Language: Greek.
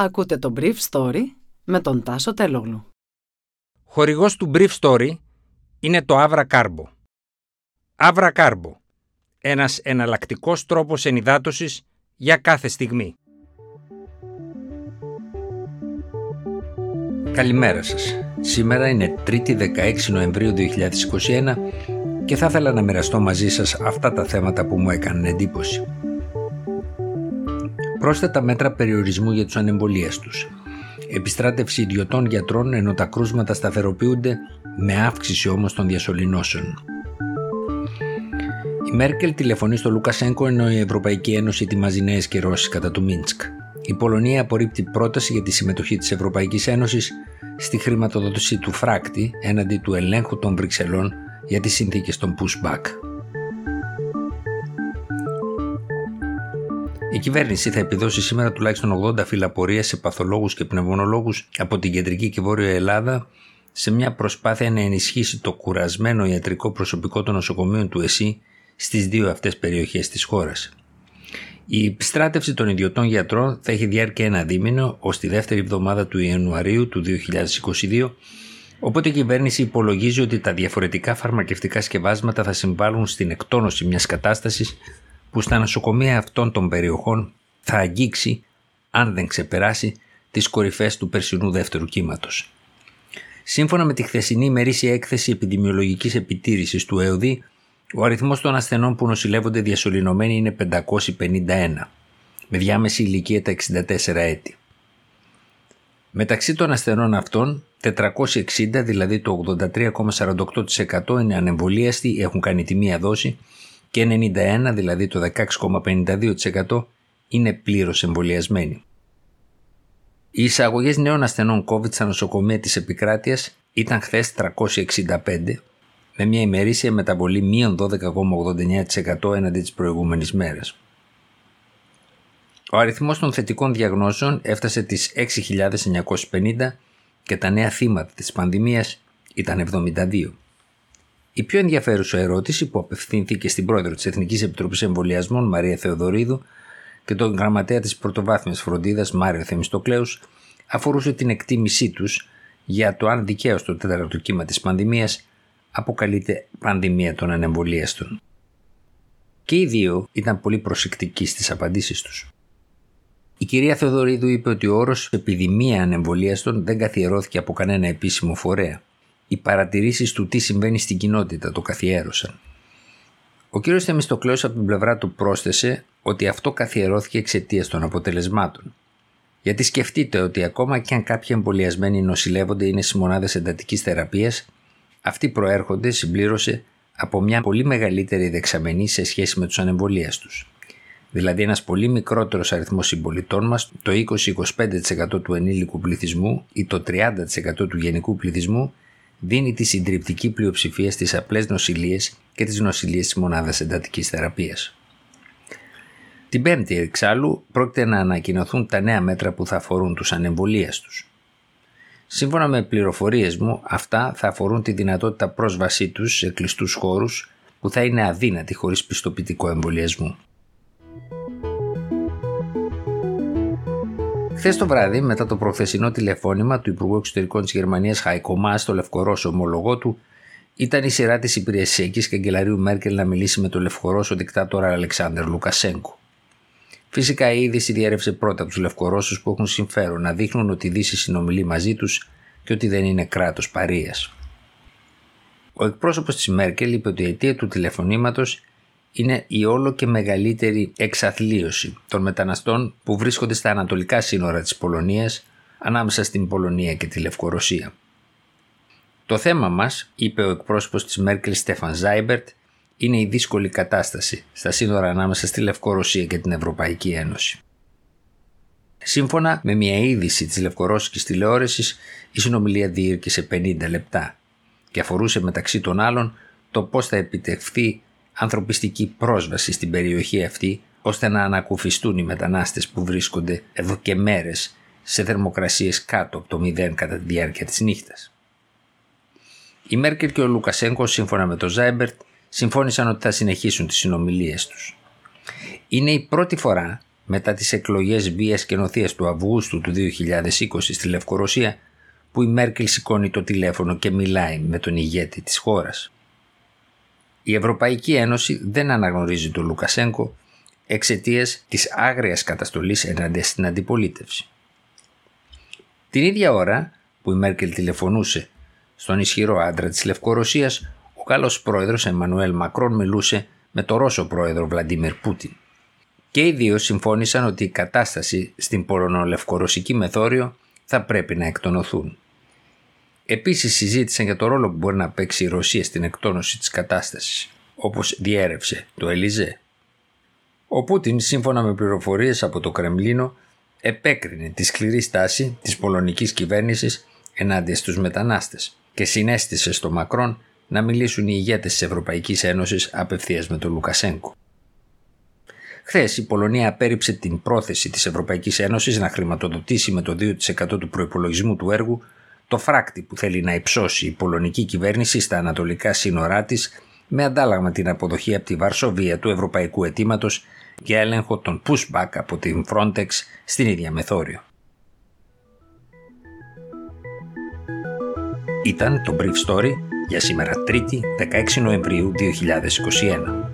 Ακούτε το Brief Story με τον Τάσο Τελόγλου. Χορηγός του Brief Story είναι το Avra Carbo. Avra Carbo. Ένας εναλλακτικός τρόπος ενυδάτωσης για κάθε στιγμή. Καλημέρα σας. Σήμερα είναι 3η 16 Νοεμβρίου 2021 και θα ήθελα να μοιραστώ μαζί σας αυτά τα θέματα που μου έκαναν εντύπωση πρόσθετα μέτρα περιορισμού για τους ανεμβολίαστους. Επιστράτευση ιδιωτών γιατρών ενώ τα κρούσματα σταθεροποιούνται με αύξηση όμως των διασωληνώσεων. Η Μέρκελ τηλεφωνεί στο Λουκασέγκο ενώ η Ευρωπαϊκή Ένωση ετοιμάζει νέες κυρώσεις κατά του Μίνσκ. Η Πολωνία απορρίπτει πρόταση για τη συμμετοχή της Ευρωπαϊκής Ένωσης στη χρηματοδότηση του φράκτη έναντι του ελέγχου των Βρυξελών για τις συνθήκες των pushback. Η κυβέρνηση θα επιδώσει σήμερα τουλάχιστον 80 φύλλα σε παθολόγους και πνευμονολόγους από την κεντρική και βόρεια Ελλάδα σε μια προσπάθεια να ενισχύσει το κουρασμένο ιατρικό προσωπικό των νοσοκομείων του ΕΣΥ στις δύο αυτές περιοχές της χώρας. Η επιστράτευση των ιδιωτών γιατρών θα έχει διάρκεια ένα δίμηνο ως τη δεύτερη εβδομάδα του Ιανουαρίου του 2022 Οπότε η κυβέρνηση υπολογίζει ότι τα διαφορετικά φαρμακευτικά σκευάσματα θα συμβάλλουν στην εκτόνωση μιας κατάστασης που στα νοσοκομεία αυτών των περιοχών θα αγγίξει, αν δεν ξεπεράσει, τις κορυφές του περσινού δεύτερου κύματος. Σύμφωνα με τη χθεσινή ημερήσια έκθεση επιδημιολογικής επιτήρησης του ΕΟΔΗ, ο αριθμός των ασθενών που νοσηλεύονται διασωληνωμένοι είναι 551, με διάμεση ηλικία τα 64 έτη. Μεταξύ των ασθενών αυτών, 460, δηλαδή το 83,48% είναι ανεμβολίαστοι, έχουν κάνει τη μία δόση και 91, δηλαδή το 16,52% είναι πλήρως εμβολιασμένοι. Οι εισαγωγές νέων ασθενών COVID στα νοσοκομεία της επικράτειας ήταν χθες 365, με μια ημερήσια μεταβολή μείον 12,89% έναντι της προηγούμενης μέρας. Ο αριθμός των θετικών διαγνώσεων έφτασε τις 6.950 και τα νέα θύματα της πανδημίας ήταν 72. Η πιο ενδιαφέρουσα ερώτηση που απευθύνθηκε στην πρόεδρο της Εθνικής Επιτροπής Εμβολιασμών Μαρία Θεοδωρίδου και τον γραμματέα της πρωτοβάθμιας φροντίδας Μάριο Θεμιστοκλέους αφορούσε την εκτίμησή τους για το αν δικαίως το τέταρτο κύμα της πανδημίας αποκαλείται πανδημία των ανεμβολίαστων. Και οι δύο ήταν πολύ προσεκτικοί στις απαντήσεις τους. Η κυρία Θεοδωρίδου είπε ότι ο όρος επιδημία ανεμβολίαστων δεν καθιερώθηκε από κανένα επίσημο φορέα οι παρατηρήσεις του τι συμβαίνει στην κοινότητα το καθιέρωσαν. Ο κύριος Θεμιστοκλέος από την πλευρά του πρόσθεσε ότι αυτό καθιερώθηκε εξαιτίας των αποτελεσμάτων. Γιατί σκεφτείτε ότι ακόμα και αν κάποιοι εμβολιασμένοι νοσηλεύονται είναι σε μονάδες εντατικής θεραπείας, αυτοί προέρχονται, συμπλήρωσε, από μια πολύ μεγαλύτερη δεξαμενή σε σχέση με τους ανεμβολίαστους. Δηλαδή ένας πολύ μικρότερος αριθμός συμπολιτών μας, το 20-25% του ενήλικου πληθυσμού ή το 30% του γενικού πληθυσμού δίνει τη συντριπτική πλειοψηφία στις απλές νοσηλίες και τις νοσηλίες της μονάδας εντατικής θεραπείας. Την Πέμπτη, εξάλλου, πρόκειται να ανακοινωθούν τα νέα μέτρα που θα αφορούν τους ανεμβολίαστους. Σύμφωνα με πληροφορίες μου, αυτά θα αφορούν τη δυνατότητα πρόσβασή τους σε κλειστούς χώρους που θα είναι αδύνατη χωρίς πιστοποιητικό εμβολιασμό. Χθες το βράδυ, μετά το προχθεσινό τηλεφώνημα του Υπουργού Εξωτερικών της Γερμανίας Χαϊκομά στο Λευκορώσο ομολογό του, ήταν η σειρά της υπηρεσιακής καγκελαρίου Μέρκελ να μιλήσει με τον Λευκορώσο δικτάτορα Αλεξάνδρ Λουκασέγκο. Φυσικά η είδηση διέρευσε πρώτα από τους Λευκορώσους που έχουν συμφέρον να δείχνουν ότι η Δύση συνομιλεί μαζί τους και ότι δεν είναι κράτος παρεία. Ο εκπρόσωπος της Μέρκελ είπε ότι η αιτία του τηλεφωνήματος είναι η όλο και μεγαλύτερη εξαθλίωση των μεταναστών που βρίσκονται στα ανατολικά σύνορα της Πολωνίας ανάμεσα στην Πολωνία και τη Λευκορωσία. Το θέμα μας, είπε ο εκπρόσωπος της Μέρκελ Στέφαν Ζάιμπερτ, είναι η δύσκολη κατάσταση στα σύνορα ανάμεσα στη Λευκορωσία και την Ευρωπαϊκή Ένωση. Σύμφωνα με μια είδηση της λευκορώσικης τηλεόρασης, η συνομιλία διήρκεσε 50 λεπτά και αφορούσε μεταξύ των άλλων το πώς θα επιτευχθεί ανθρωπιστική πρόσβαση στην περιοχή αυτή ώστε να ανακουφιστούν οι μετανάστες που βρίσκονται εδώ και μέρες σε θερμοκρασίες κάτω από το μηδέν κατά τη διάρκεια της νύχτας. Η Μέρκελ και ο Λουκασένκο σύμφωνα με τον Ζάιμπερτ συμφώνησαν ότι θα συνεχίσουν τις συνομιλίες τους. Είναι η πρώτη φορά μετά τις εκλογές βίας και νοθείας του Αυγούστου του 2020 στη Λευκορωσία που η Μέρκελ σηκώνει το τηλέφωνο και μιλάει με τον ηγέτη της χώρας. Η Ευρωπαϊκή Ένωση δεν αναγνωρίζει τον Λουκασένκο εξαιτίας της άγριας καταστολής εναντίον στην αντιπολίτευση. Την ίδια ώρα που η Μέρκελ τηλεφωνούσε στον ισχυρό άντρα της Λευκορωσίας, ο καλός πρόεδρος Εμμανουέλ Μακρόν μιλούσε με τον Ρώσο πρόεδρο Βλαντίμιρ Πούτιν. Και οι δύο συμφώνησαν ότι η κατάσταση στην πολωνολευκορωσική μεθόριο θα πρέπει να εκτονωθούν. Επίσης συζήτησαν για το ρόλο που μπορεί να παίξει η Ρωσία στην εκτόνωση της κατάστασης, όπως διέρευσε το Ελιζέ. Ο Πούτιν, σύμφωνα με πληροφορίες από το Κρεμλίνο, επέκρινε τη σκληρή στάση της πολωνικής κυβέρνησης ενάντια στους μετανάστες και συνέστησε στο Μακρόν να μιλήσουν οι ηγέτες της Ευρωπαϊκής Ένωσης απευθείας με τον Λουκασέγκο. Χθες η Πολωνία απέρριψε την πρόθεση της Ευρωπαϊκής Ένωσης να χρηματοδοτήσει με το 2% του προϋπολογισμού του έργου το φράκτη που θέλει να υψώσει η πολωνική κυβέρνηση στα ανατολικά σύνορά της με αντάλλαγμα την αποδοχή από τη Βαρσοβία του Ευρωπαϊκού Αιτήματος για έλεγχο των pushback από την Frontex στην ίδια μεθόριο. Ήταν το Brief Story για σήμερα 3η 16 Νοεμβρίου 2021.